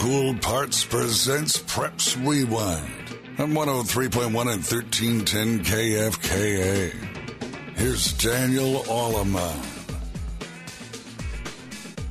Gould Parts presents Preps Rewind on 103.1 and 1310 KFKA. Here's Daniel Alleman.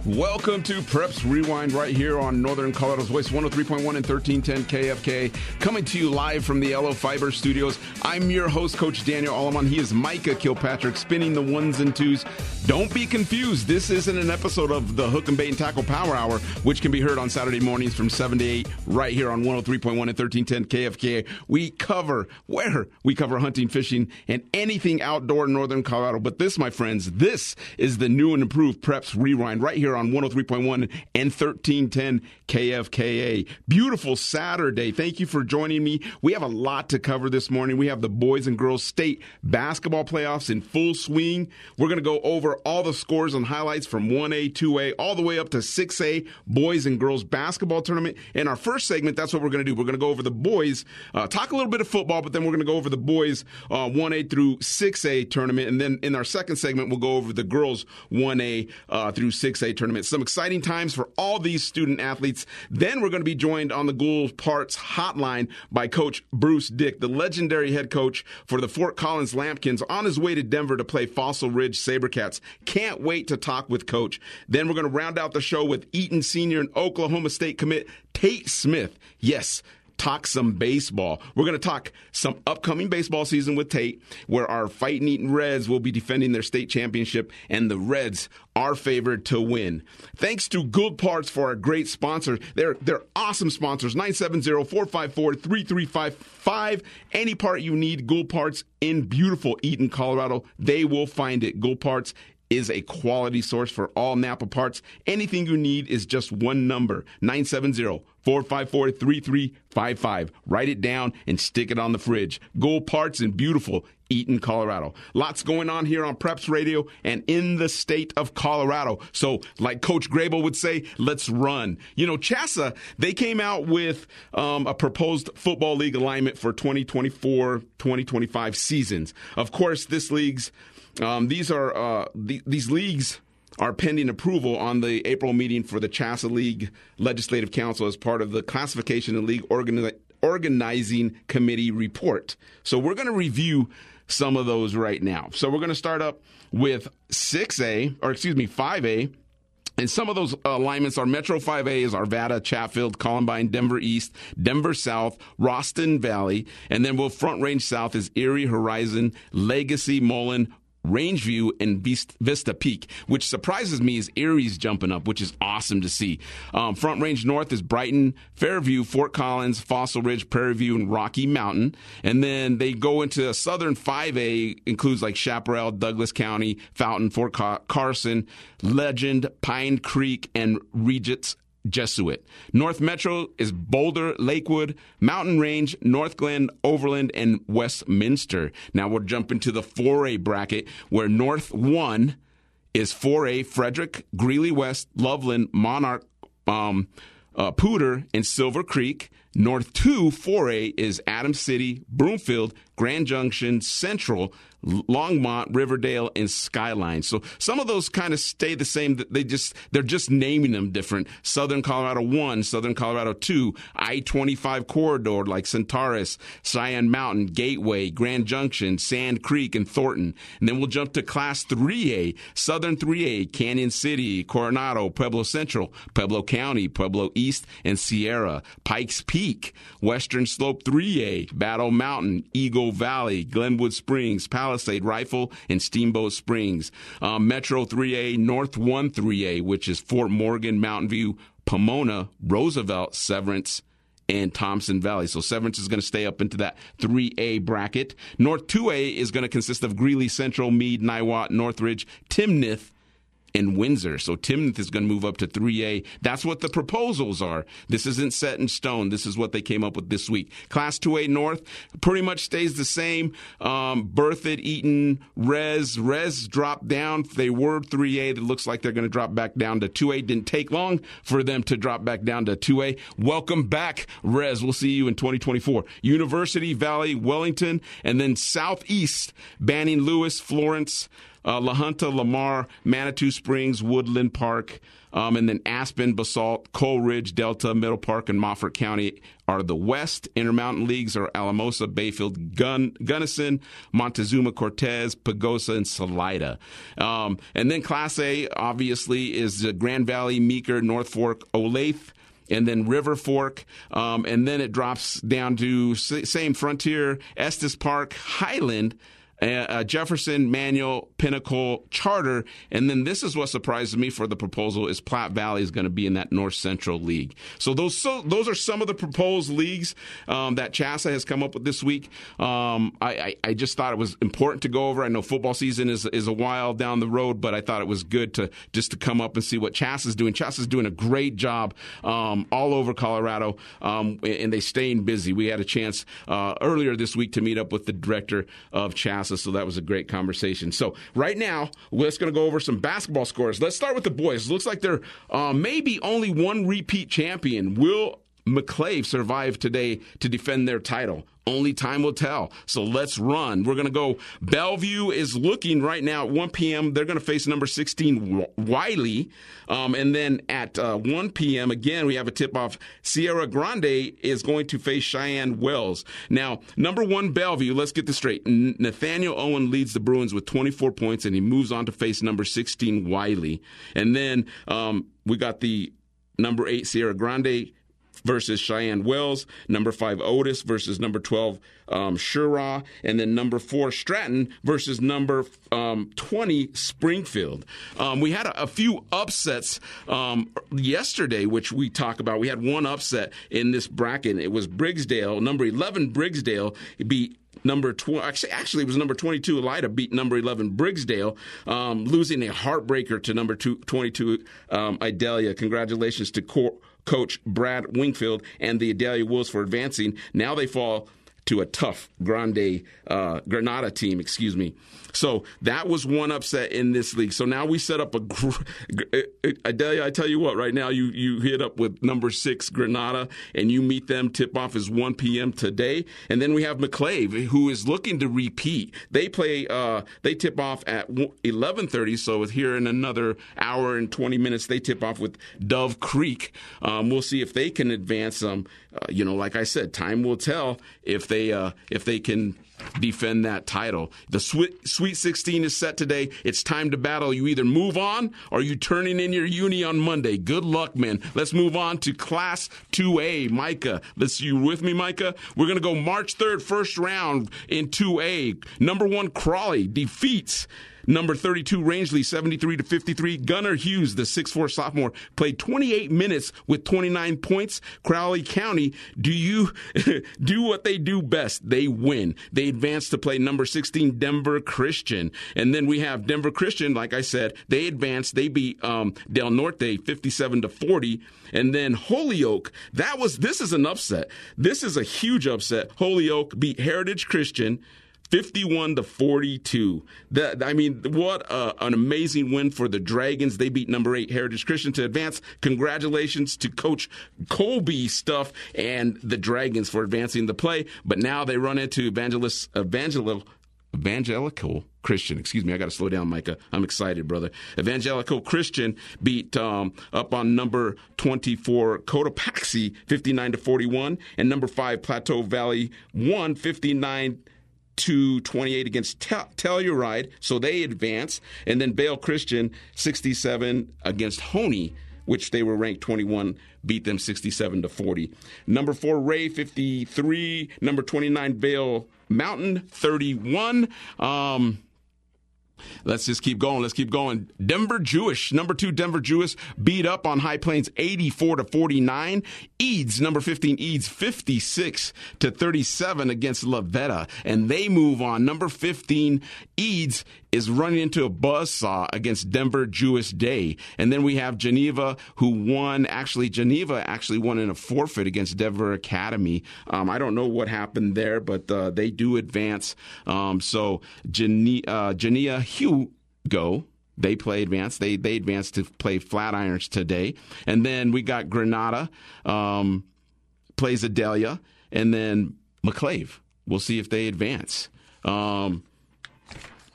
Welcome to Preps Rewind right here on Northern Colorado's Voice 103.1 and 1310 KFK. Coming to you live from the Yellow Fiber Studios. I'm your host, Coach Daniel Alleman. He is Micah Kilpatrick, spinning the ones and twos. Don't be confused. This isn't an episode of the Hook and Bait and Tackle Power Hour, which can be heard on Saturday mornings from 7 to 8 right here on 103.1 and 1310 KFK. We cover where? We cover hunting, fishing, and anything outdoor in Northern Colorado. But this, my friends, this is the new and improved Preps Rewind right here on 103.1 and 1310 KFKA. Beautiful Saturday. Thank you for joining me. We have a lot to cover this morning. We have the boys and girls state basketball playoffs in full swing. We're going to go over all the scores and highlights from 1A, 2A, all the way up to 6A boys and girls basketball tournament. In our first segment, that's what we're going to do. We're going to go over the boys, uh, talk a little bit of football, but then we're going to go over the boys uh, 1A through 6A tournament. And then in our second segment, we'll go over the girls 1A uh, through 6A tournament. Some exciting times for all these student athletes. Then we're going to be joined on the Gould Parts hotline by Coach Bruce Dick, the legendary head coach for the Fort Collins Lambkins, on his way to Denver to play Fossil Ridge Sabercats. Can't wait to talk with Coach. Then we're going to round out the show with Eaton Senior and Oklahoma State commit Tate Smith. Yes, talk some baseball. We're going to talk some upcoming baseball season with Tate, where our Fighting Eaton Reds will be defending their state championship, and the Reds are favored to win. Thanks to Gould Parts for our great sponsor. They're they're awesome sponsors. 970-454-3355. Any part you need, Gould Parts in beautiful Eaton, Colorado. They will find it. Gould Parts is a quality source for all Napa parts. Anything you need is just one number 970 454 3355. Write it down and stick it on the fridge. Gould Parts in beautiful Eaton, Colorado. Lots going on here on Preps Radio and in the state of Colorado. So, like Coach Grable would say, let's run. You know, CHSAA, they came out with um, a proposed football league alignment for 2024 2025 seasons. Of course, this league's um, these are uh, the, these leagues are pending approval on the April meeting for the CHSAA League Legislative Council as part of the Classification and League Organi- Organizing Committee report. So we're going to review some of those right now. So we're going to start up with 6A, or excuse me, 5A. And some of those alignments are Metro 5A is Arvada, Chatfield, Columbine, Denver East, Denver South, Ralston Valley, and then we'll Front Range South is Erie, Horizon, Legacy, Mullen, Rangeview and Vista Peak, which surprises me is Erie's jumping up, which is awesome to see. Um, Front Range North is Brighton, Fairview, Fort Collins, Fossil Ridge, Prairie View, and Rocky Mountain. And then they go into Southern 5A, includes like Chaparral, Douglas County, Fountain, Fort Carson, Legend, Pine Creek, and Regis Jesuit. North Metro is Boulder, Lakewood, Mountain Range, Northglenn, Overland, and Westminster. Now we're jumping to the 4A bracket where North 1 is 4A Frederick, Greeley West, Loveland, Monarch, um, uh, Poudre, and Silver Creek. North 2, 4A is Adams City, Broomfield, Grand Junction, Central, Longmont, Riverdale, and Skyline. So some of those kind of stay the same. They just they're just naming them different. Southern Colorado one, Southern Colorado two, I twenty five corridor like Centaurus, Cheyenne Mountain, Gateway, Grand Junction, Sand Creek, and Thornton. And then we'll jump to Class three A, Southern three A, Cañon City, Coronado, Pueblo Central, Pueblo County, Pueblo East, and Sierra, Pikes Peak, Western Slope three A, Battle Mountain, Eagle Valley, Glenwood Springs, Palisade Rifle and Steamboat Springs. Um, Metro 3A, North 1 3A, which is Fort Morgan, Mountain View, Pomona, Roosevelt, Severance, and Thompson Valley. So Severance is going to stay up into that 3A bracket. North 2A is going to consist of Greeley Central, Mead, Niwot, Northridge, Timnath, in Windsor. So Timnath is going to move up to 3A. That's what the proposals are. This isn't set in stone. This is what they came up with this week. Class 2A North pretty much stays the same. Um, Eaton, Res. Res dropped down. They were 3A. It looks like they're going to drop back down to 2A. Didn't take long for them to drop back down to 2A. Welcome back, Res. We'll see you in 2024. University Valley, Wellington, and then Southeast, Banning Lewis, Florence, uh, La Junta, Lamar, Manitou Springs, Woodland Park, um, and then Aspen, Basalt, Coal Ridge, Delta, Middle Park, and Moffat County are the West. Intermountain Leagues are Alamosa, Bayfield, Gun, Gunnison, Montezuma, Cortez, Pagosa, and Salida. Um, and then Class A, obviously, is the Grand Valley, Meeker, North Fork, Olathe and then River Fork, um, and then it drops down to same Frontier, Estes Park, Highland, uh, Jefferson, Manual, Pinnacle, Charter, and then this is what surprises me for the proposal is Platte Valley is going to be in that North Central League. So those so, those are some of the proposed leagues um, that CHSAA has come up with this week. Um, I, I, I, just thought it was important to go over. I know football season is is a while down the road, but I thought it was good to just to come up and see what CHSAA is doing. CHSAA is doing a great job um, all over Colorado, um, and they staying busy. We had a chance uh, earlier this week to meet up with the director of CHSAA so that was a great conversation. So right now, we're just going to go over some basketball scores. Let's start with the boys. Looks like there uh, maybe only one repeat champion. Will McClave survived today to defend their title. Only time will tell. So let's run. We're going to go. Bellevue is looking right now at 1 p.m. They're going to face number 16, Wiley. Um, and then at uh, 1 p.m., again, we have a tip off. Sierra Grande is going to face Cheyenne Wells. Now, number one, Bellevue, let's get this straight. Nathaniel Owen leads the Bruins with 24 points, and he moves on to face number 16, Wiley. And then um, we got the number eight, Sierra Grande versus Cheyenne Wells, number five Otis versus number 12 um, Shura, and then number four Stratton versus number um, 20 Springfield. Um, we had a, a few upsets um, yesterday, which we talk about. We had one upset in this bracket. It was Briggsdale, number 11 Briggsdale beat number 20 actually, actually it was number 22 Elida beat number 11 briggsdale um, losing a heartbreaker to number two, 22 um, Idalia congratulations to Cor- coach Brad Wingfield and the Idalia Wolves for advancing. Now they fall to a tough Grande uh, Granada team, excuse me. So that was one upset in this league. So now we set up a. Idalia, I tell you what, right now you you hit up with number six Granada, and you meet them. Tip off is 1 p.m. today, and then we have McClave, who is looking to repeat. They play. Uh, they tip off at 11:30. So here in another hour and 20 minutes, they tip off with Dove Creek. Um, we'll see if they can advance. Um, uh, you know, like I said, time will tell if they uh, if they can defend that title. The Sweet, Sweet 16 is set today. It's time to battle. You either move on or you turning in your uni on Monday. Good luck, man. Let's move on to Class 2A. Micah, let's you with me, Micah? We're to go March 3rd, first round in 2A. Number one, Crowley defeats Number 32, Rangeley, 73 to 53. Gunnar Hughes, the 6'4 sophomore, played 28 minutes with 29 points. Crowley County, do you do what they do best? They win. They advance to play number 16, Denver Christian. And then we have Denver Christian, like I said, they advance. They beat um, Del Norte 57 to 40. And then Holyoke, that was, this is an upset. This is a huge upset. Holyoke beat Heritage Christian 51 to 42. That I mean, what a, an amazing win for the Dragons. They beat number eight Heritage Christian to advance. Congratulations to Coach Colby Stuff and the Dragons for advancing the play. But now they run into evangelist evangelical evangelical Christian. Excuse me, I got to slow down, Micah. I'm excited, brother. Evangelical Christian beat um, up on number 24 Cotopaxi 59 to 41, and number five Plateau Valley 1 59 to 28 against Telluride, so they advance. And then Vail Christian 67 against Hoehne, which they were ranked 21, beat them 67 to 40. Number four Ray 53, number 29 Vail Mountain 31. Um, Let's just keep going. Let's keep going. Denver Jewish, number two, Denver Jewish beat up on High Plains 84 to 49. Eads, number 15, Eads 56 to 37 against La Veta. And they move on. Number 15, Eads is running into a buzz saw against Denver Jewish Day. And then we have Geneva, who won. Actually, Geneva actually won in a forfeit against Denver Academy. Um, I don't know what happened there, but uh, they do advance. Um, so Gene- uh, Geneva Hugo they play advanced. They they advanced to play Flatirons today, and then we got Granada um, plays Idalia, and then McClave. We'll see if they advance. Um,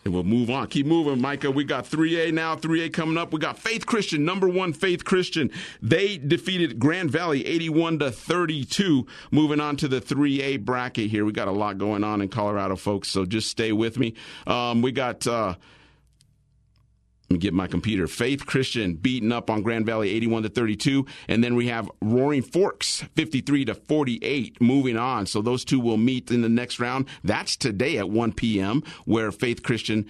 And we'll move on. Keep moving, Micah. We got 3A now, 3A coming up. We got Faith Christian, number one Faith Christian. They defeated Grand Valley 81 to 32. Moving on to the 3A bracket here. We got a lot going on in Colorado, folks, so just stay with me. Um, we got. Uh, let me get my computer. Faith Christian beaten up on Grand Valley 81 to 32. And then we have Roaring Forks 53 to 48 moving on. So those two will meet in the next round. That's today at 1 p.m. where Faith Christian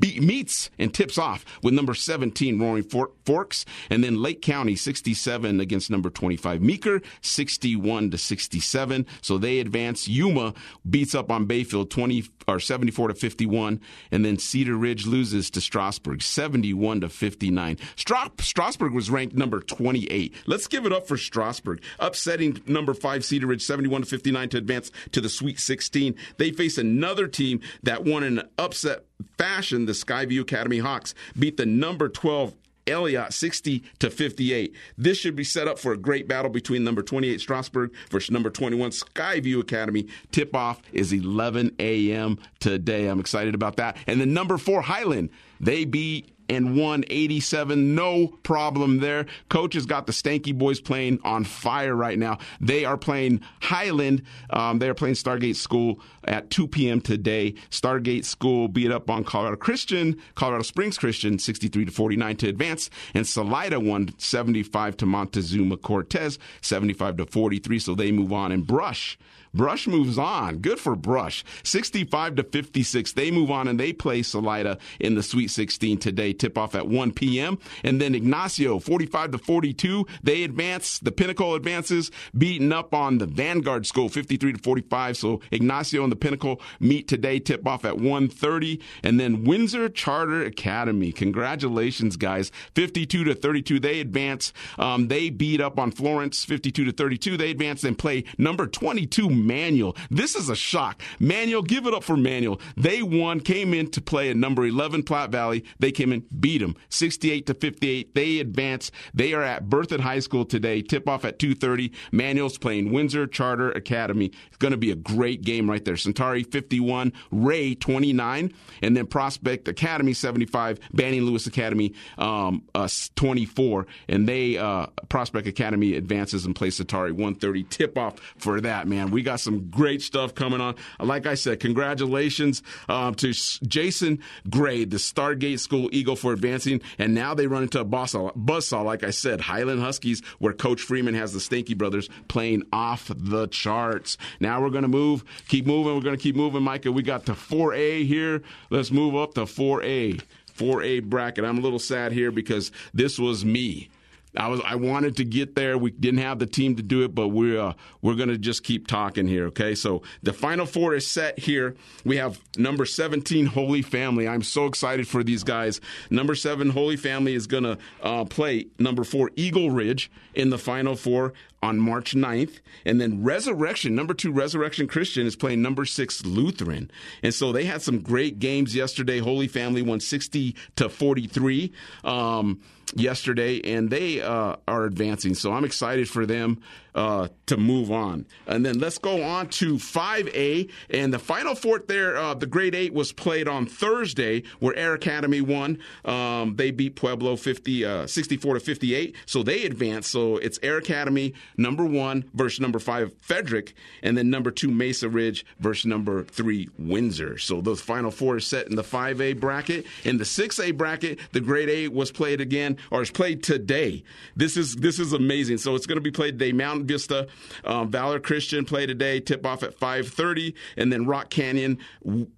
be- meets and tips off with number 17 Roaring For- Forks, and then Lake County 67 against number 25 Meeker 61 to 67. So they advance. Yuma beats up on Bayfield 20 or 74 to 51, and then Cedar Ridge loses to Strasburg 71 to 59. Stra- Strasburg was ranked number 28. Let's give it up for Strasburg, upsetting number five Cedar Ridge 71 to 59 to advance to the Sweet 16. They face another team that won an upset fashion, the Skyview Academy Hawks beat the number 12 Elliott 60 to 58. This should be set up for a great battle between number 28 Strasburg versus number 21 Skyview Academy. Tip off is 11 a.m. today. I'm excited about that. And then number four Highland, they beat and 187. No problem there. Coach has got the Stanky boys playing on fire right now. They are playing Highland. Um, they are playing Stargate School at 2 p.m. today. Stargate School beat up on Colorado Christian, Colorado Springs Christian, 63 to 49 to advance, and Salida won 75 to Montezuma Cortez, 75 to 43. So they move on and Brush. Brush moves on. Good for Brush. 65 to 56. They move on and they play Salida in the Sweet 16 today. Tip off at 1 p.m. And then Ignacio, 45 to 42. They advance. The Pinnacle advances, beating up on the Vanguard School, 53 to 45. So Ignacio and the Pinnacle meet today. Tip off at 1:30. And then Windsor Charter Academy. Congratulations, guys. 52 to 32. They advance. Um, they beat up on Florence, 52 to 32. They advance and play number 22 Manual. This is a shock. Manual, give it up for Manual. They won, came in to play at number 11 Platte Valley. They came in, beat them 68 to 58. They advance. They are at Berthoud High School today. Tip off at 2:30. Manual's playing Windsor Charter Academy. It's going to be a great game right there. Centauri 51, Ray 29, and then Prospect Academy 75, Banning Lewis Academy um, uh, 24, and they uh, Prospect Academy advances and plays Centauri 130. Tip off for that man. We got some great stuff coming on. Like I said, congratulations um, to Jason Gray, the Stargate School Eagle, for advancing. And now they run into a buzzsaw, like I said, Highland Huskies, where Coach Freeman has the Stanky Brothers playing off the charts. Now we're going to move, keep moving. We're going to keep moving, Micah. We got to 4A here. Let's move up to 4A. 4A bracket. I'm a little sad here because this was me. I was I wanted to get there. We didn't have the team to do it, but we're uh, we're going to just keep talking here. Okay, so the final four is set here. We have number 17 Holy Family. I'm so excited for these guys. Number seven Holy Family is going to uh, play number four Eagle Ridge in the final four on March 9th. And then Resurrection, number two, Resurrection Christian is playing number six, Lutheran. And so they had some great games yesterday. Holy Family won 60 to 43. Um, yesterday, and they uh, are advancing. So I'm excited for them uh, to move on. And then let's go on to 5A. And the final fourth there, uh, the Great Eight was played on Thursday, where Air Academy won. Um, they beat Pueblo 50, uh, 64 to 58. So they advanced. So it's Air Academy number one versus number five Frederick, and then number two Mesa Ridge versus number three Windsor. So those final four are set in the 5A bracket. In the 6A bracket, the Great Eight was played again, or is played today. This is this is amazing. So it's going to be played today. Mountain Vista, um, Valor Christian play today. Tip off at 5:30, and then Rock Canyon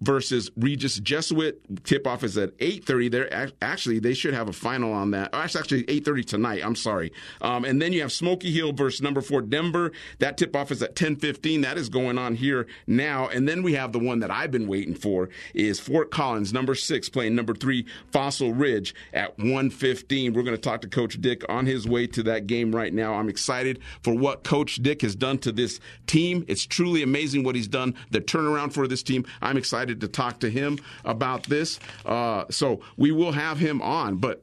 versus Regis Jesuit. Tip off is at 8:30. There actually they should have a final on that. Oh, actually 8:30 tonight. I'm sorry. Um, and then you have Smoky Hill versus number four Denver. That tip off is at 10:15. That is going on here now. And then we have the one that I've been waiting for is Fort Collins, number six, playing number three Fossil Ridge at 1:15. We're going to talk to Coach Dick on his way to that game right now. I'm excited for what Coach Dick has done to this team. It's truly amazing what he's done. The turnaround for this team. I'm excited to talk to him about this. Uh, so we will have him on, but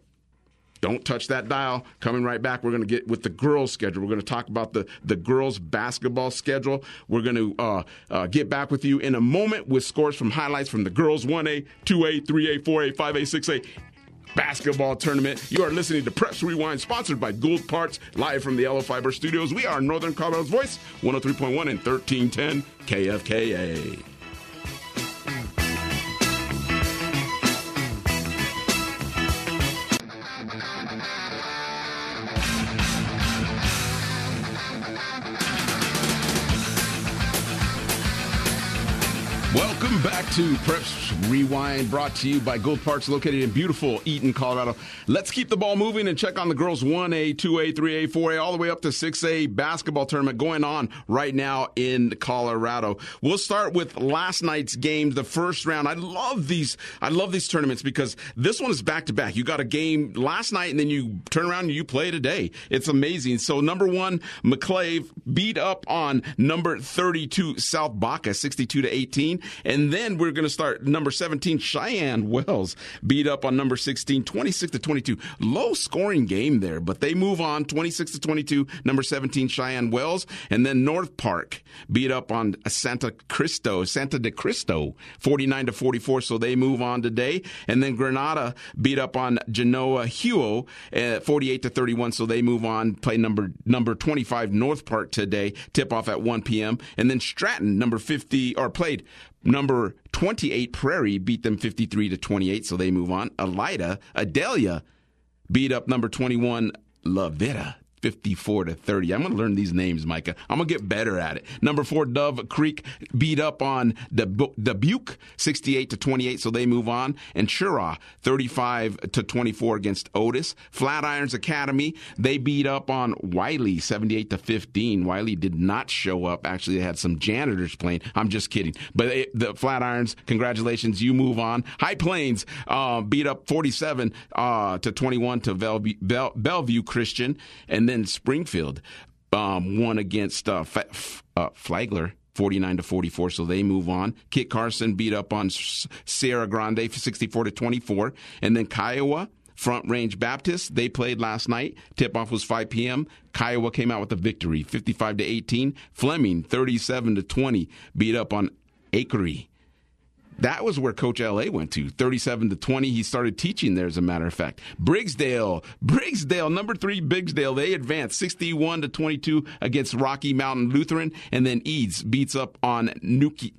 Don't touch that dial. Coming right back, we're going to get with the girls' schedule. We're going to talk about the, the girls' basketball schedule. We're going to uh, uh, get back with you in a moment with scores from highlights from the girls' 1A, 2A, 3A, 4A, 5A, 6A basketball tournament. You are listening to Preps Rewind, sponsored by Gould Parts, live from the Yellow Fiber Studios. We are Northern Colorado's Voice, 103.1 and 1310 KFKA. Welcome back to Preps Rewind, brought to you by Gould Parts, located in beautiful Eaton, Colorado. Let's keep the ball moving and check on the girls 1A, 2A, 3A, 4A, all the way up to 6A basketball tournament going on right now in Colorado. We'll start with last night's game, the first round. I love these. I love these tournaments because this one is back to back. You got a game last night and then you turn around and you play today. It's amazing. So number one, McClave beat up on number 32 South Baca, 62 to 18. And then we're going to start number 17, Cheyenne Wells beat up on number 16, 26 to 22. Low scoring game there, but they move on 26 to 22, number 17, Cheyenne Wells. And then North Park beat up on Santa Cristo, Santa de Cristo, 49 to 44. So they move on today. And then Granada beat up on Genoa Hugo, uh, 48 to 31. So they move on, play number, number 25 North Park today, tip off at 1 p.m. And then Stratton, number 50, or played Number 28 Prairie beat them 53 to 28, so they move on. Elida, Idalia beat up number 21 La Vera 54 to 30. I'm going to learn these names, Micah. I'm going to get better at it. Number four, Dove Creek beat up on De Beque 68 to 28, so they move on. And Chura 35 to 24 against Otis. Flatirons Academy, they beat up on Wiley 78 to 15. Wiley did not show up. Actually, they had some janitors playing. I'm just kidding. But it, the Flatirons, congratulations, you move on. High Plains uh, beat up 47 uh, to 21 to Bellevue, Bellevue Christian. And then Springfield um, won against uh, F- uh, Flagler. 49 to 44, so they move on. Kit Carson beat up on Sierra Grande 64 to 24. And then Kiowa, Front Range Baptist, they played last night. Tip off was 5 p.m. Kiowa came out with a victory 55 to 18. Fleming 37 to 20 beat up on Akery. That was where Coach LA went to. 37 to 20. He started teaching there, as a matter of fact. Briggsdale, Briggsdale, number three, Briggsdale. They advanced 61 to 22 against Rocky Mountain Lutheran. And then Eads beats up on Nucla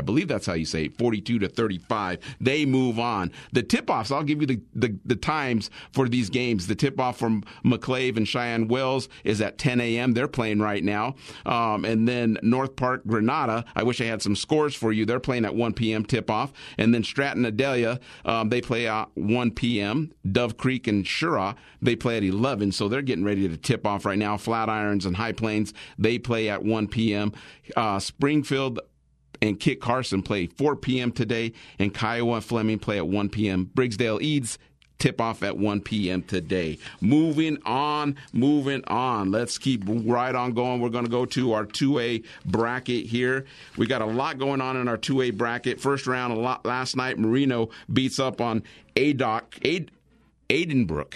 I believe that's how you say it, 42 to 35. They move on. The tip offs, I'll give you the, the, the times for these games. The tip off from McClave and Cheyenne Wells is at 10 a.m. They're playing right now. Um, and then North Park Granada, I wish I had some scores for you. They're playing at 1 p.m. tip off. And then Stratton Idalia, um, they play at 1 p.m. Dove Creek and Shura, they play at 11. So they're getting ready to tip off right now. Flatirons and High Plains, they play at 1 p.m. Uh, Springfield, and Kit Carson play 4 p.m. today, and Kiowa and Fleming play at 1 p.m. Briggsdale Eads tip off at 1 p.m. today. Moving on, moving on. Let's keep right on going. We're going to go to our 2A bracket here. We got a lot going on in our 2A bracket. First round, a lot last night, Merino beats up on ADOC, Aid, Aidenbrook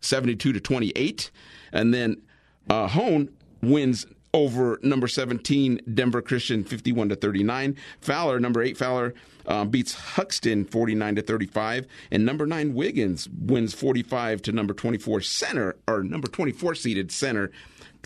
72 to 28. And then uh, Hone wins over number 17 Denver Christian 51 to 39. Fowler, number 8 Fowler um, beats Haxtun 49 to 35 and number 9 Wiggins wins 45 to number 24 Center or number 24 seeded Center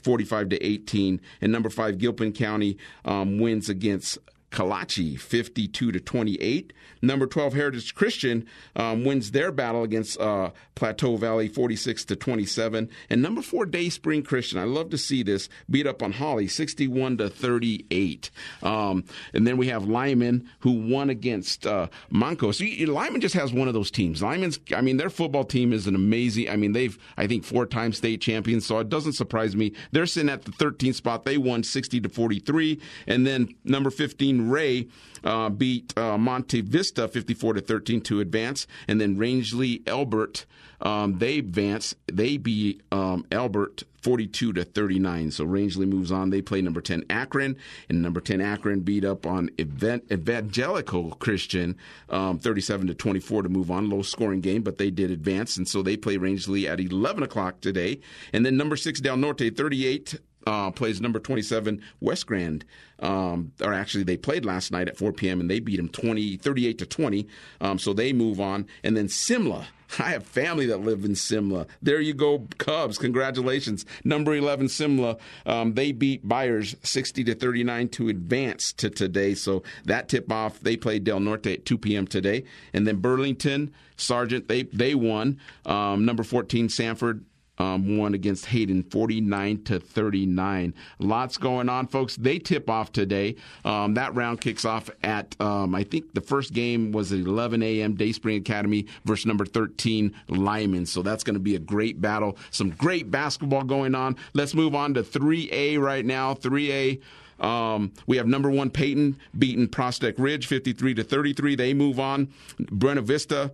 45 to 18 and number 5 Gilpin County um, wins against Caliche 52 to 28. Number 12 Heritage Christian um, wins their battle against uh, Plateau Valley 46 to 27. And number 4 Day Spring Christian, I love to see this, beat up on Holly 61 to 38. Um, and then we have Lyman who won against uh, Manco. So Lyman just has one of those teams. Lyman's, I mean, their football team is an amazing, I mean, they've, I think, four time state champions. So it doesn't surprise me. They're sitting at the 13th spot. They won 60 to 43. And then number 15 Glen Ray uh, beat uh, Monte Vista 54 to 13 to advance, and then Rangeley Elbert um, they advance. They beat um, Elbert 42 to 39. So Rangeley moves on. They play number 10 Akron, and number 10 Akron beat up on Event, Evangelical Christian um, 37 to 24 to move on. Low scoring game, but they did advance, and so they play Rangeley at 11 o'clock today. And then number six Del Norte 38 uh, plays number 27 West Grand. Um, or actually, they played last night at 4 p.m. and they beat them 20, 38 to 20. Um, so they move on. And then Simla. I have family that live in Simla. There you go, Cubs. Congratulations. Number 11, Simla. Um, they beat Byers 60 to 39 to advance to today. So that tip off, they played Del Norte at 2 p.m. today. And then Burlington, Sargent, they, they won. Um, number 14, Sanford um, won against Hayden 49 to 39. Lots going on, folks. They tip off today. Um, that round kicks off at, um, I think the first game was at 11 a.m. Dayspring Academy versus number 13 Lyman. So that's going to be a great battle. Some great basketball going on. Let's move on to 3A right now. 3A. Um, we have number one Peyton beating Prospect Ridge 53 to 33. They move on. Buena Vista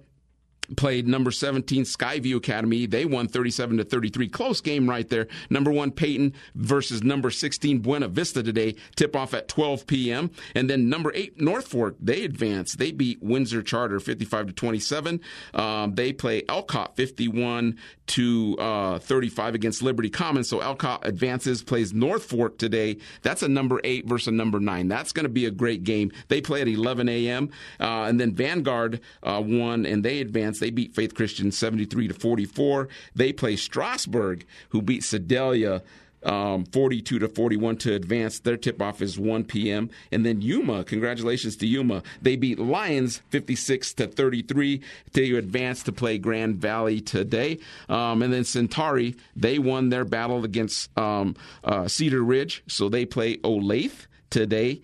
played number 17 Skyview Academy. They won 37 to 33. Close game right there. Number 1 Peyton versus number 16 Buena Vista today. Tip off at 12 p.m. And then number 8 North Fork, they advance. They beat Windsor Charter 55 to 27. Um, they play Ellicott 51 to uh, 35 against Liberty Commons. So Ellicott advances, plays North Fork today. That's a number 8 versus a number 9. That's going to be a great game. They play at 11 a.m. Uh, and then Vanguard uh, won and they advance they beat Faith Christian 73 to 44. They play Strasburg, who beat Sedalia um, 42 to 41 to advance. Their tip off is 1 p.m. And then Yuma, congratulations to Yuma. They beat Lyons 56 to 33 to advance to play Grand Valley today. Um, and then Centauri, they won their battle against um, uh, Cedar Ridge, so they play Olathe today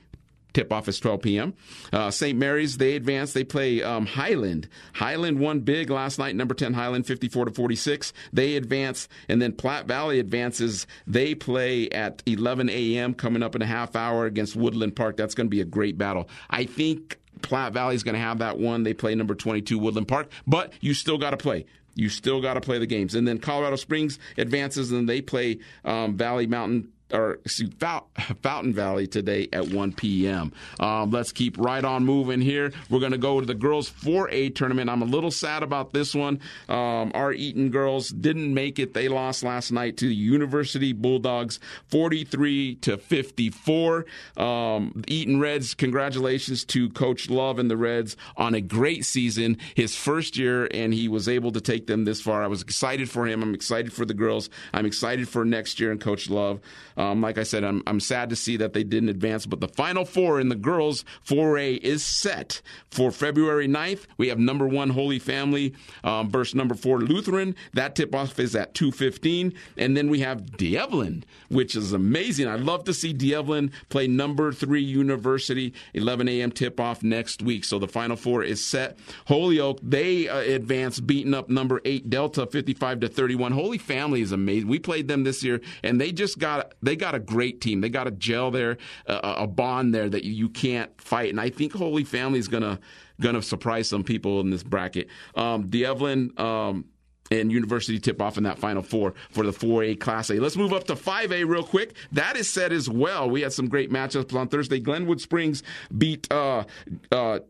Tip off is 12 p.m. Uh, St. Mary's, they advance. They play um, Highland. Highland won big last night, number 10 Highland, 54 to 46. They advance. And then Platte Valley advances. They play at 11 a.m., coming up in a half hour against Woodland Park. That's going to be a great battle. I think Platte Valley is going to have that one. They play number 22 Woodland Park, but you still got to play. You still got to play the games. And then Colorado Springs advances and they play um, Valley Mountain or Fountain Valley today at 1 p.m. Um, let's keep right on moving here. We're going to go to the girls 4A tournament. I'm a little sad about this one. Um, our Eaton girls didn't make it. They lost last night to the University Bulldogs 43 to 54. Um, Eaton Reds, congratulations to Coach Love and the Reds on a great season, his first year, and he was able to take them this far. I was excited for him. I'm excited for the girls. I'm excited for next year and Coach Love. Um, like I said, I'm, I'm sad to see that they didn't advance, but the final four in the girls 4A is set for February 9th. We have number one Holy Family um, versus number four Lutheran. That tip off is at 2:15, and then we have D'Evelyn, which is amazing. I'd love to see D'Evelyn play number three University 11 a.m. tip off next week. So the final four is set. Holyoke they uh, advance, beating up number eight Delta 55 to 31. Holy Family is amazing. We played them this year, and they just got they got a great team. They got a gel there, a, bond there that you, you can't fight. And I think Holy Family is gonna gonna surprise some people in this bracket. Um, D'Evelyn. Um, and University tip off in that final four for the 4A Class A. Let's move up to 5A real quick. That is set as well. We had some great matchups on Thursday. Glenwood Springs beat uh, uh,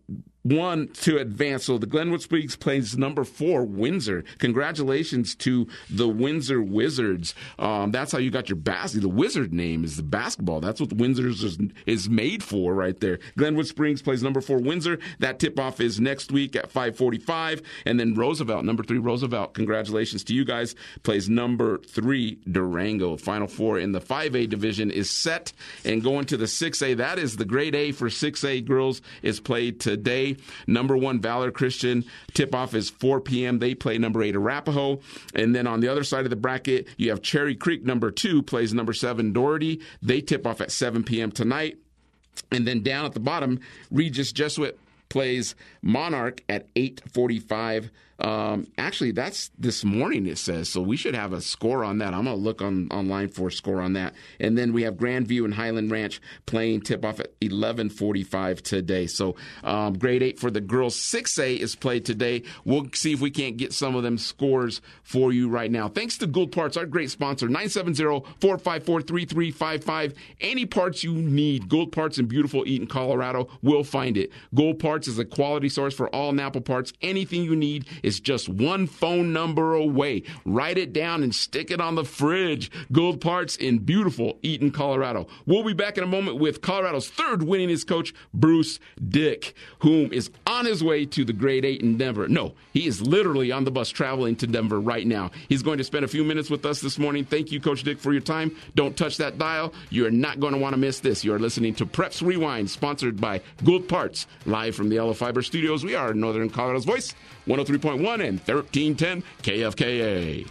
one to advance. So the Glenwood Springs plays number four, Windsor. Congratulations to the Windsor Wizards. Um, that's how you got your basket. The Wizard name is the basketball. That's what Windsor's is, is made for right there. Glenwood Springs plays number four, Windsor. That tip off is next week at 545. And then Roosevelt, number three, Roosevelt. Congratulations to you guys. Plays number three, Durango. Final four in the 5A division is set. And going to the 6A, that is the grade A for 6A girls is played today. Number one, Valor Christian. Tip off is 4 p.m. They play number eight, Arapahoe. And then on the other side of the bracket, you have Cherry Creek, number two, plays number seven, Doherty. They tip off at 7 p.m. tonight. And then down at the bottom, Regis Jesuit plays Monarch at 8:45 Um, actually, that's this morning. It says so. We should have a score on that. I'm gonna look on online for a score on that. And then we have Grandview and Highland Ranch playing tip off at 11:45 today. So um, Great Eight for the girls 6A is played today. We'll see if we can't get some of them scores for you right now. Thanks to Gould Parts, our great sponsor. 970-454-3355. Any parts you need, Gould Parts in beautiful Eaton, Colorado, will find it. Gould Parts is a quality source for all Napa parts. Anything you need is just one phone number away. Write it down and stick it on the fridge. Gould Parts in beautiful Eaton, Colorado. We'll be back in a moment with Colorado's third winningest coach, Bruce Dick, whom is on his way to the Great Eight in Denver. No, he is literally on the bus traveling to Denver right now. He's going to spend a few minutes with us this morning. Thank you, Coach Dick, for your time. Don't touch that dial. You're not going to want to miss this. You're listening to Preps Rewind, sponsored by Gould Parts, live from the Yellow Fiber Studios. We are Northern Colorado's voice, 103.1 and 1310 KFKA.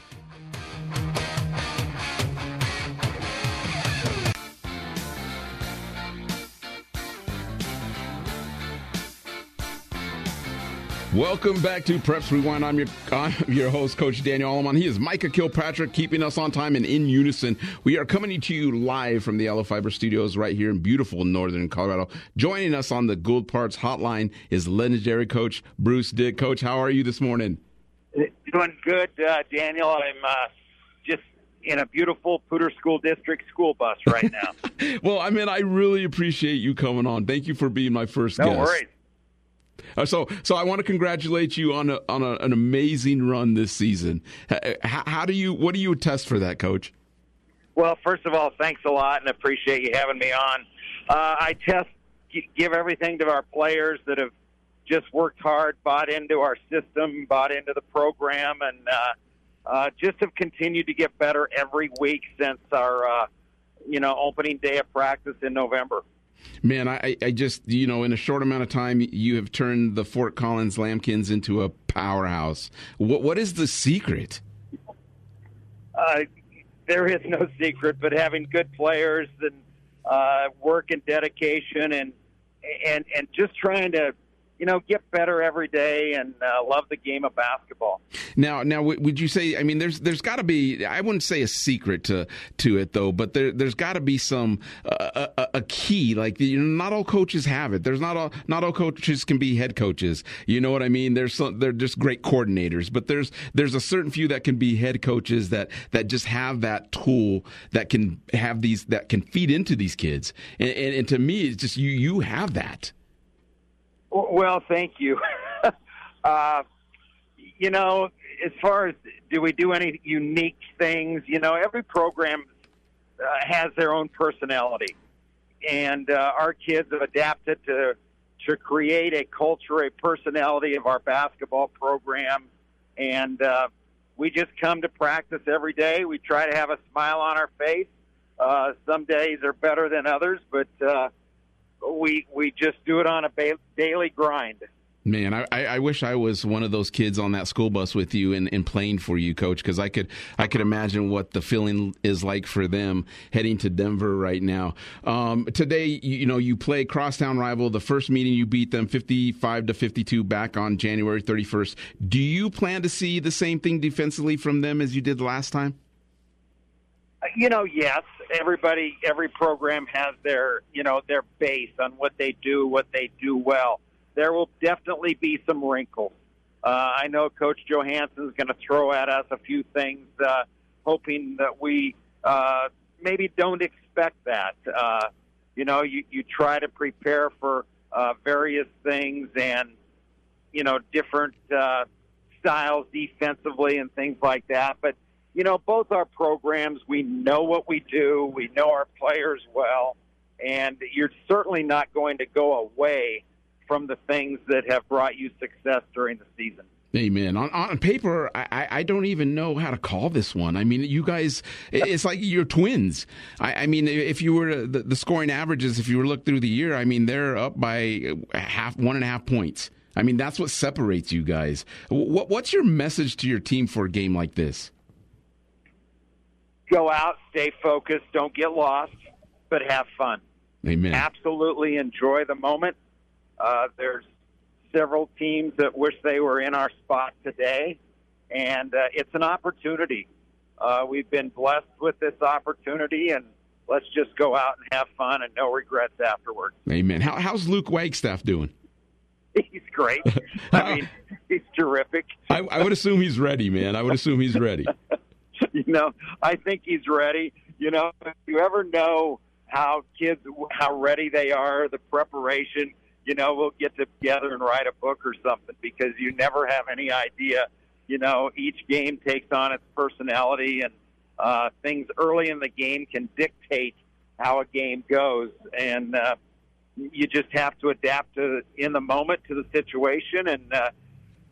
Welcome back to Preps Rewind. I'm your, I'm your host, Coach Daniel Alleman. He is Micah Kilpatrick, keeping us on time and in unison. We are coming to you live from the Yellow Fiber Studios right here in beautiful northern Colorado. Joining us on the Gould Parts Hotline is legendary coach Bruce Dick. Coach, how are you this morning? Doing good, uh, Daniel. I'm uh, just in a beautiful Poudre School District school bus right now. well, I mean, I really appreciate you coming on. Thank you for being my first no guest. No worries. Uh, so, so I want to congratulate you on a, on a, an amazing run this season. How, how, do you? What do you attest for that, Coach? Well, first of all, thanks a lot, and appreciate you having me on. Uh, I test give everything to our players that have just worked hard, bought into our system, bought into the program, and uh, uh, just have continued to get better every week since our uh, you know opening day of practice in November. Man, I, I just, you know, in a short amount of time, you have turned the Fort Collins Lambkins into a powerhouse. What What is the secret? Uh, there is no secret, but having good players and uh, work and dedication and and and just trying to you know, get better every day and uh, love the game of basketball. Now, now, would you say? I mean, there's there's got to be. I wouldn't say a secret to to it though, but there there's got to be some uh, a, a, key. Like you know, not all coaches have it. There's not all not all coaches can be head coaches. You know what I mean? There's some, they're just great coordinators, but there's there's a certain few that can be head coaches that that just have that tool that can have these that can feed into these kids. And, and, and to me, it's just you you have that. Well, thank you. uh, you know, as far as do we do any unique things, you know, every program uh, has their own personality, and uh, our kids have adapted to to create a culture, a personality of our basketball program, and uh, we just come to practice every day. We try to have a smile on our face. Uh, some days are better than others, but uh, we we just do it on a ba- daily grind. Man, I, I wish I was one of those kids on that school bus with you and, and playing for you, Coach, because I could I could imagine what the feeling is like for them heading to Denver right now. Um, today, you, you, know, you play crosstown rival. The first meeting you beat them fifty five to fifty two back on January thirty first. Do you plan to see the same thing defensively from them as you did last time? You know, yes. Everybody, every program has their, you know, their base on what they do, what they do well. There will definitely be some wrinkles. Uh, I know Coach Johansson is going to throw at us a few things, uh, hoping that we uh, maybe don't expect that. Uh, you know, you, you try to prepare for uh, various things and, you know, different uh, styles defensively and things like that. But you know, both our programs, we know what we do, we know our players well, and you're certainly not going to go away from the things that have brought you success during the season. Amen. On, on paper, I, I don't even know how to call this one. I mean, you guys, it's like you're twins. I, I mean, if you were the, the scoring averages, if you were look through the year, I mean, they're up by half, one and a half points. I mean, that's what separates you guys. What, what's your message to your team for a game like this? Go out, stay focused, don't get lost, but have fun. Amen. Absolutely enjoy the moment. Uh, there's several teams that wish they were in our spot today, and uh, it's an opportunity. Uh, we've been blessed with this opportunity, and let's just go out and have fun and no regrets afterwards. Amen. How, how's Luke Wagstaff doing? He's great. I mean, he's terrific. I, I would assume he's ready, man. I would assume he's ready. you know, I think he's ready. You know, if you ever know how kids how ready they are, the preparation, you know, we'll get together and write a book or something because you never have any idea. You know, each game takes on its personality and uh, things early in the game can dictate how a game goes, and uh, you just have to adapt to in the moment to the situation and. Uh,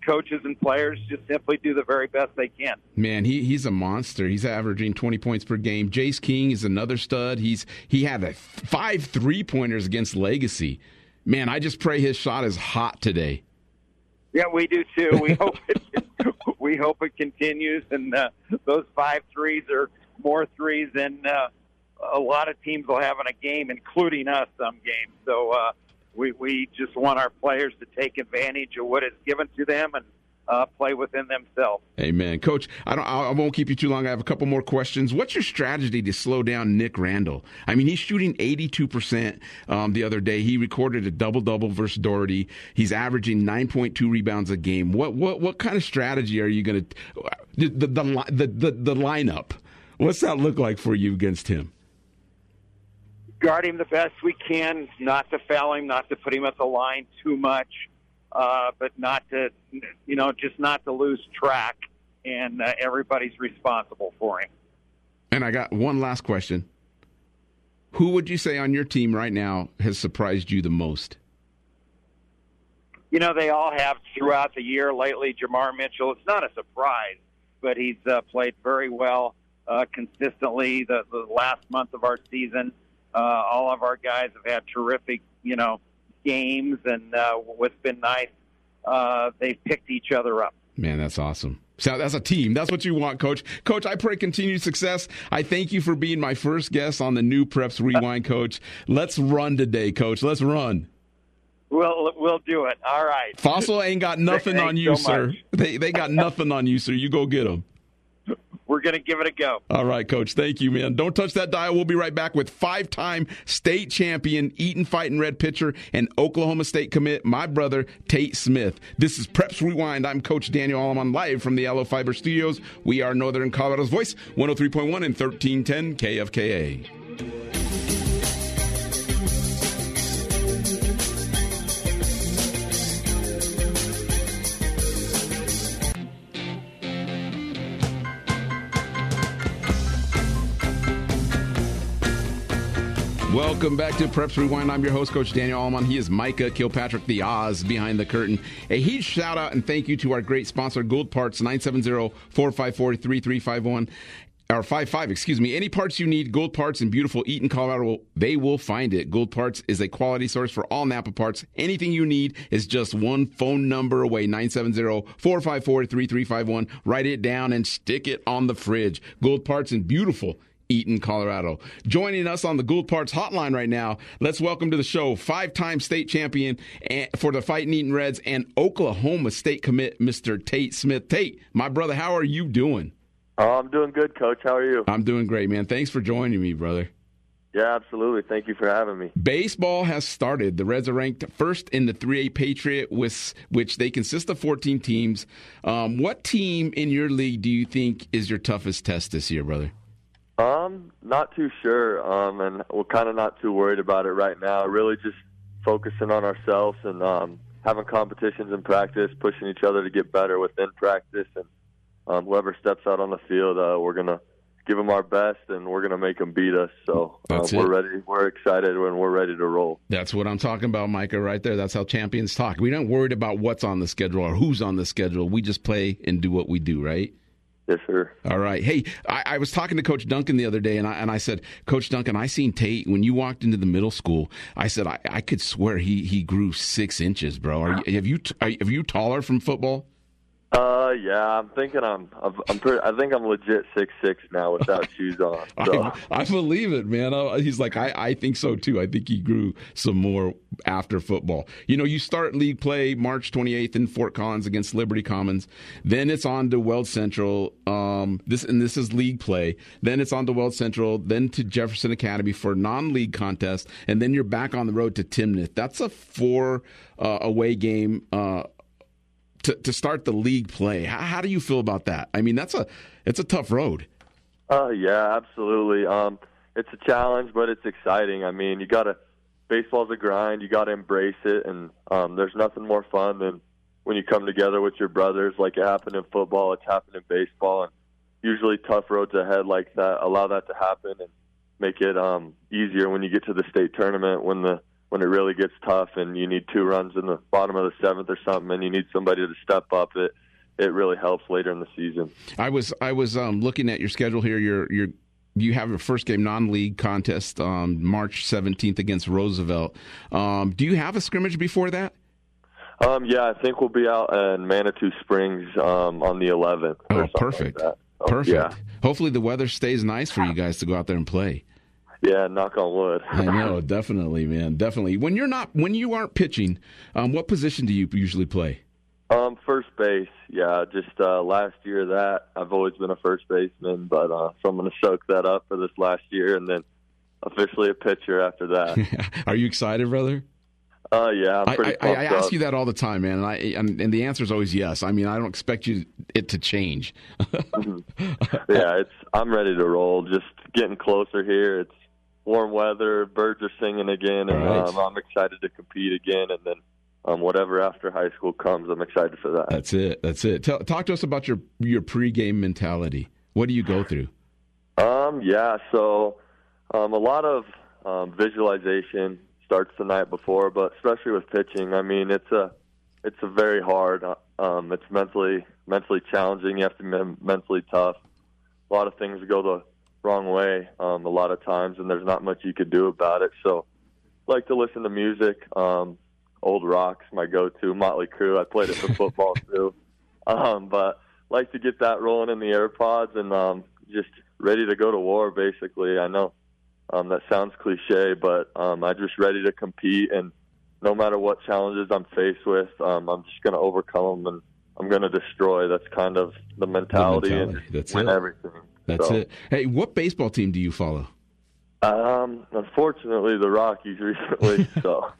coaches and players just simply do the very best they can. Man, he he's a monster. He's averaging 20 points per game. Jace King is another stud. He's he had a five three pointers against Legacy. Man, I just pray his shot is hot today. Yeah, we do too. We hope it we hope it continues, and uh, those five threes are more threes than uh, a lot of teams will have in a game, including us some games. So uh, we we just want our players to take advantage of what is given to them and uh, play within themselves. Amen, Coach. I don't. I won't keep you too long. I have a couple more questions. What's your strategy to slow down Nick Randall? I mean, he's shooting eighty-two percent um, the other day. He recorded a double-double versus Doherty. He's averaging nine point two rebounds a game. What what what kind of strategy are you going to the, the the the lineup? What's that look like for you against him? Guard him the best we can, not to foul him, not to put him at the line too much uh, but not to, you know, just not to lose track, and uh, everybody's responsible for him. And I got one last question. Who would you say on your team right now has surprised you the most? You know, they all have throughout the year lately. Jamar Mitchell, it's not a surprise, but he's uh, played very well uh, consistently the, the last month of our season. Uh, all of our guys have had terrific, you know, games, and uh, what's been nice, uh, they've picked each other up. Man, that's awesome. So that's a team. That's what you want, Coach. Coach, I pray continued success. I thank you for being my first guest on the new Preps Rewind, Coach. Let's run today, Coach. Let's run. We'll we'll do it. All right. Fossil ain't got nothing on you, so sir. They they got nothing on you, sir. You go get them going to give it a go. All right, Coach. Thank you, man. Don't touch that dial. We'll be right back with five time state champion, Eaton Fighting Red pitcher, and Oklahoma State commit, my brother, Tate Smith. This is Preps Rewind. I'm Coach Daniel Alleman live from the Yellow Fiber Studios. We are Northern Colorado's voice, 103.1 and 1310 KFKA. Welcome back to Preps Rewind. I'm your host, Coach Daniel Alleman. He is Micah Kilpatrick, the Oz behind the curtain. A huge shout out and thank you to our great sponsor, Gould Parts, 970-454-3351 or five five, excuse me. Any parts you need, Gould Parts in beautiful Eaton, Colorado, they will find it. Gould Parts is a quality source for all Napa parts. Anything you need is just one phone number away, 970-454-3351. Write it down and stick it on the fridge. Gould Parts in beautiful Eaton, Colorado. Joining us on the Gould Parts Hotline right now, let's welcome to the show five-time state champion for the Fighting Eaton Reds and Oklahoma State commit, Mr. Tate Smith. Tate, my brother, how are you doing? Oh, I'm doing good, Coach. How are you? I'm doing great, man. Thanks for joining me, brother. Yeah, absolutely. Thank you for having me. Baseball has started. The Reds are ranked first in the 3A Patriot, with, which they consist of 14 teams. Um, what team in your league do you think is your toughest test this year, brother? Um, not too sure. Um, and we're kind of not too worried about it right now. Really, just focusing on ourselves and um, having competitions in practice, pushing each other to get better within practice, and um, whoever steps out on the field, uh, we're gonna give them our best, and we're gonna make them beat us. So uh, we're ready. We're excited, and we're ready to roll. That's what I'm talking about, Micah. Right there. That's how champions talk. We don't worried about what's on the schedule or who's on the schedule. We just play and do what we do. Right. Yes, sir. All right. Hey, I, I, was talking to Coach Duncan the other day, and I, and I said, Coach Duncan, I seen Tate when you walked into the middle school. I said, I, I could swear he, he grew six inches, bro. Are have you are, have you taller from football? Uh, yeah, I'm thinking I'm, I'm, I'm pretty, I think I'm legit six six now without shoes on. So. I, I, believe it, man. Uh, he's like, I, I think so too. I think he grew some more after football. You know, you start league play March 28th in Fort Collins against Liberty Commons. Then it's on to Weld Central. Um, this and this is league play. Then it's on to Weld Central. Then to Jefferson Academy for non-league contest, and then you're back on the road to Timnath. That's a four uh, away game. Uh, to, to start the league play. How, how, do you feel about that? I mean, that's a it's a tough road. Uh, yeah, absolutely. Um, it's a challenge, but it's exciting. I mean, you got to baseball's a grind. You got to embrace it, and um, there's nothing more fun than when you come together with your brothers, like it happened in football. It's happened in baseball, and usually tough roads ahead like that allow that to happen and make it um, easier when you get to the state tournament when the when it really gets tough and you need two runs in the bottom of the seventh or something, and you need somebody to step up, it it really helps later in the season. I was I was um, looking at your schedule here. You're you're you have a first game non-league contest um, March 17th against Roosevelt. Um, do you have a scrimmage before that? Um, yeah, I think we'll be out in Manitou Springs um, on the 11th. Oh, perfect. Like so, perfect. Yeah. Hopefully the weather stays nice for you guys to go out there and play. Yeah, knock on wood. I know, definitely, man, definitely. When you're not, when you aren't pitching, um, what position do you usually play? Um, first base. Yeah, just uh, last year that I've always been a first baseman, but uh, so I'm going to soak that up for this last year, and then officially a pitcher after that. Are you excited, brother? Uh, yeah, i I, I, I ask you that all the time, man, and, I, and, and the answer is always yes. I mean, I don't expect you it to change. mm-hmm. Yeah, it's I'm ready to roll. Just getting closer here. It's warm weather, birds are singing again, and right. um, I'm excited to compete again. And then um, whatever after high school comes, I'm excited for that. That's it. That's it. Tell, talk to us about your your pregame mentality. What do you go through? Um, yeah, so um, a lot of um, visualization starts the night before, but especially with pitching, I mean, it's a it's a very hard. Um, it's mentally mentally challenging. You have to be mentally tough. A lot of things go the wrong way um, a lot of times, and there's not much you could do about it. So, I like to listen to music. Um, old rock's my go-to. Motley Crue. I played it for football too, um, but like to get that rolling in the AirPods and um, just ready to go to war. Basically, I know um, that sounds cliche, but um, I'm just ready to compete, and no matter what challenges I'm faced with, um, I'm just going to overcome them and I'm going to destroy. That's kind of the mentality, the mentality. and That's win it. everything. That's so. it. Hey, what baseball team do you follow? Um, unfortunately, the Rockies recently. So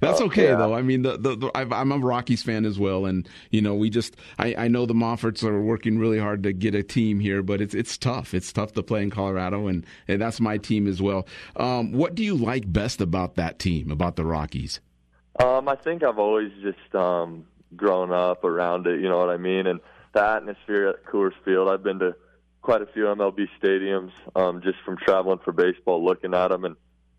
that's oh, okay yeah. though. I mean, the, the, the, I'm a Rockies fan as well, and you know, we just I, I know the Monforts are working really hard to get a team here, but it's it's tough. It's tough to play in Colorado, and, and that's my team as well. Um, what do you like best about that team, about the Rockies? Um, I think I've always just um, grown up around it. You know what I mean, and the atmosphere at Coors Field. I've been to quite a few MLB stadiums um, just from traveling for baseball, looking at them, and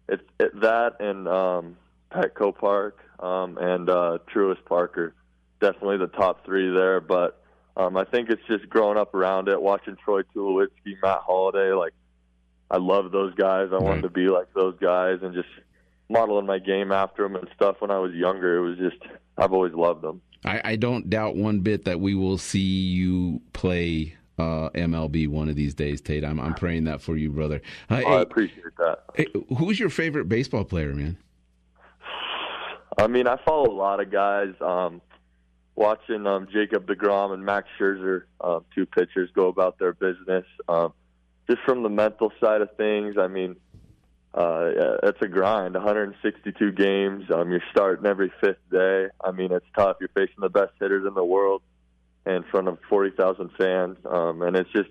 it's it, that and um, Petco Park um, and uh, Truist Park are definitely the top three there. But um, I think it's just growing up around it, watching Troy Tulowitzki, Matt Holliday. Like I love those guys. I wanted to be like those guys, and just modeling my game after them and stuff. When I was younger, it was just I've always loved them. I, I don't doubt one bit that we will see you play uh, MLB one of these days, Tate. I'm I'm praying that for you, brother. Uh, oh, I appreciate that. Hey, who's your favorite baseball player, man? I mean, I follow a lot of guys. Um, watching um, Jacob deGrom and Max Scherzer, um, two pitchers, go about their business. Um, just from the mental side of things, I mean, uh, yeah, it's a grind. 162 games. Um, you're starting every fifth day. I mean, it's tough. You're facing the best hitters in the world in front of 40,000 fans, um, and it's just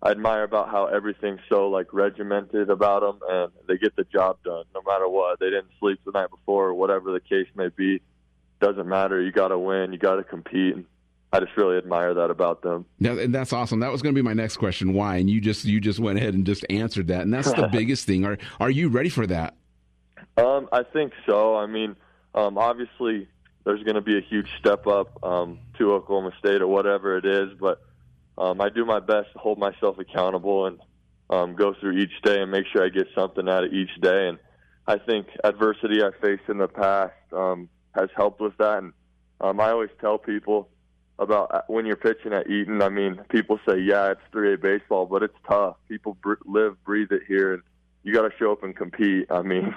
I admire about how everything's so like regimented about them, and they get the job done no matter what. They didn't sleep the night before, or whatever the case may be. Doesn't matter. You got to win. You got to compete. And I just really admire that about them. Yeah, and that's awesome. That was going to be my next question. Why? And you just you just went ahead and just answered that. And that's the biggest thing. Are are you ready for that? Um, I think so. I mean, um, obviously, there's going to be a huge step up um, to Oklahoma State or whatever it is. But um, I do my best to hold myself accountable and um, go through each day and make sure I get something out of each day. And I think adversity I faced in the past um, has helped with that. And um, I always tell people about uh, when you're pitching at Eaton. I mean, people say, yeah, it's 3A baseball, but it's tough. People br- live, breathe it here, and you got to show up and compete. I mean,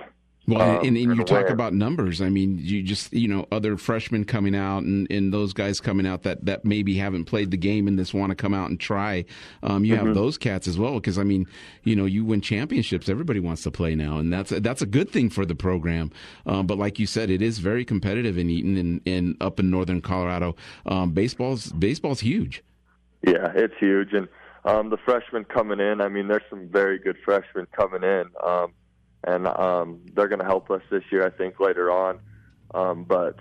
well, um, and, and you talk about numbers. I mean, you just you know other freshmen coming out and, and those guys coming out that, that maybe haven't played the game and just want to come out and try. Um, you mm-hmm. have those cats as well because I mean, you know, you win championships. Everybody wants to play now, and that's that's a good thing for the program. Um, but like you said, it is very competitive in Eaton and, and up in northern Colorado. Um, baseball's baseball's huge. Yeah, it's huge, and um, the freshmen coming in. I mean, there's some very good freshmen coming in. And um, they're going to help us this year, I think, later on. Um, but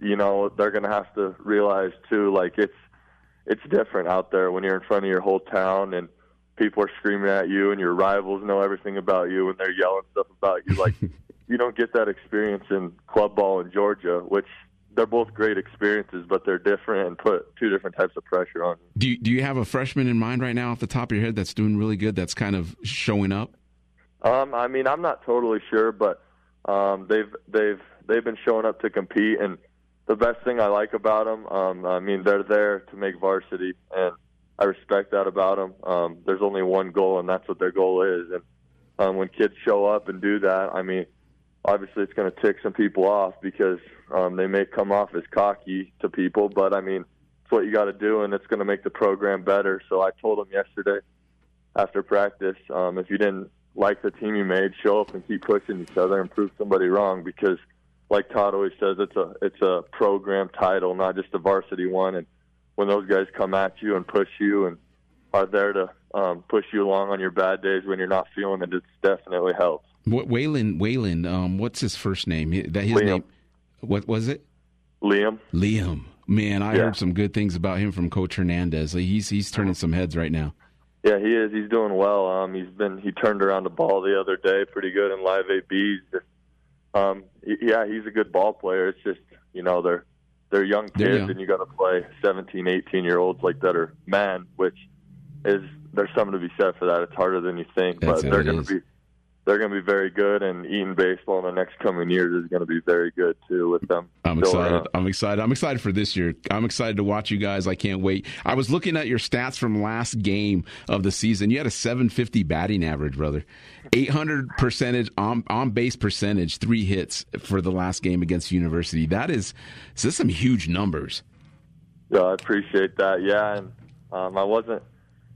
you know, they're going to have to realize too, like it's it's different out there when you're in front of your whole town and people are screaming at you and your rivals know everything about you and they're yelling stuff about you. Like you don't get that experience in club ball in Georgia, which they're both great experiences, but they're different and put two different types of pressure on you. Do you, do you have a freshman in mind right now off the top of your head that's doing really good? That's kind of showing up. Um, I mean, I'm not totally sure, but um, they've they've they've been showing up to compete, and the best thing I like about them, um, I mean, they're there to make varsity, and I respect that about them. Um, there's only one goal, and that's what their goal is. And um, when kids show up and do that, I mean, obviously it's going to tick some people off because um, they may come off as cocky to people, but I mean, it's what you got to do, and it's going to make the program better. So I told them yesterday after practice, um, if you didn't like the team you made, show up and keep pushing each other and prove somebody wrong because like Todd always says, it's a it's a program title, not just a varsity one. And when those guys come at you and push you and are there to um, push you along on your bad days when you're not feeling it, it definitely helps. What Waylon Waylon, um, what's his first name? That his Liam. name. What was it? Liam. Liam. Man, I yeah. heard some good things about him from Coach Hernandez. He's he's turning some heads right now. Yeah, he is. He's doing well. Um, he's been he turned around the ball the other day, pretty good in live ABs. Um, yeah, he's a good ball player. It's just you know they're they're young kids, young. and you got to play 17, 18 year olds like that are man, which is there's something to be said for that. It's harder than you think, That's but they're going to be they're going to be very good, and Eaton baseball in the next coming years is going to be very good too with them. I'm excited. I'm excited. I'm excited for this year. I'm excited to watch you guys. I can't wait. I was looking at your stats from last game of the season. You had a 750 batting average, brother. 800 percentage on on base percentage, three hits for the last game against University. That is, so some huge numbers. Yeah, I appreciate that. Yeah, and um, I wasn't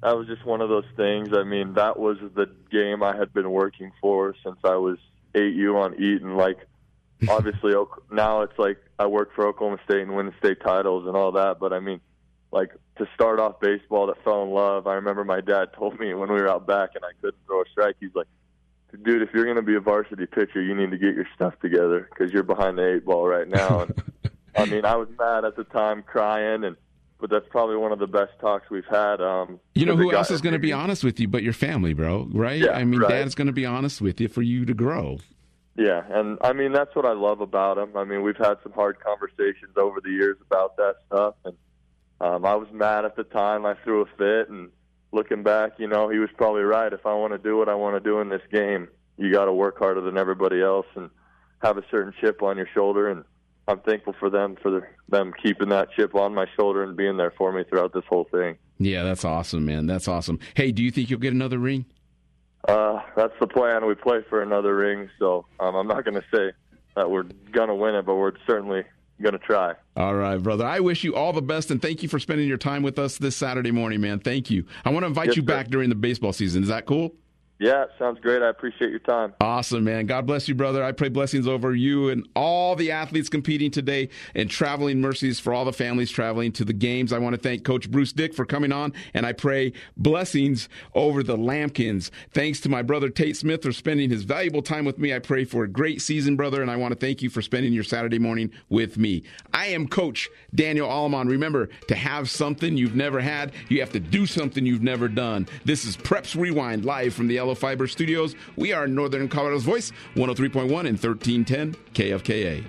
that was just one of those things. I mean, that was the game I had been working for since I was 8U on Eaton. Like, obviously, now it's like I work for Oklahoma State and win the state titles and all that. But I mean, like to start off baseball, that fell in love. I remember my dad told me when we were out back and I couldn't throw a strike. He's like, "Dude, if you're going to be a varsity pitcher, you need to get your stuff together because you're behind the eight ball right now." And I mean, I was mad at the time, crying and but that's probably one of the best talks we've had. Um, you know, who else is going to be honest with you but your family, bro? Right? Yeah, I mean, right. dad's going to be honest with you for you to grow. Yeah, and I mean that's what I love about him. I mean, we've had some hard conversations over the years about that stuff, and um, I was mad at the time. I threw a fit, and looking back, you know, he was probably right. If I want to do what I want to do in this game, you got to work harder than everybody else and have a certain chip on your shoulder and I'm thankful for them for them keeping that chip on my shoulder and being there for me throughout this whole thing. Yeah, that's awesome, man. That's awesome. Hey, do you think you'll get another ring? Uh, that's the plan. We play for another ring, so um, I'm not going to say that we're going to win it, but we're certainly going to try. All right, brother. I wish you all the best, and thank you for spending your time with us this Saturday morning, man. Thank you. I want to invite yes, you back during the baseball season. Is that cool? Yeah, sounds great. I appreciate your time. Awesome, man. God bless you, brother. I pray blessings over you and all the athletes competing today and traveling mercies for all the families traveling to the games. I want to thank Coach Bruce Dick for coming on, and I pray blessings over the Lambkins. Thanks to my brother Tate Smith for spending his valuable time with me. I pray for a great season, brother, and I want to thank you for spending your Saturday morning with me. I am Coach Daniel Alleman. Remember, to have something you've never had, you have to do something you've never done. This is Preps Rewind live from the Yellow Fiber Studios. We are Northern Colorado's Voice, 103.1 and 1310 KFKA.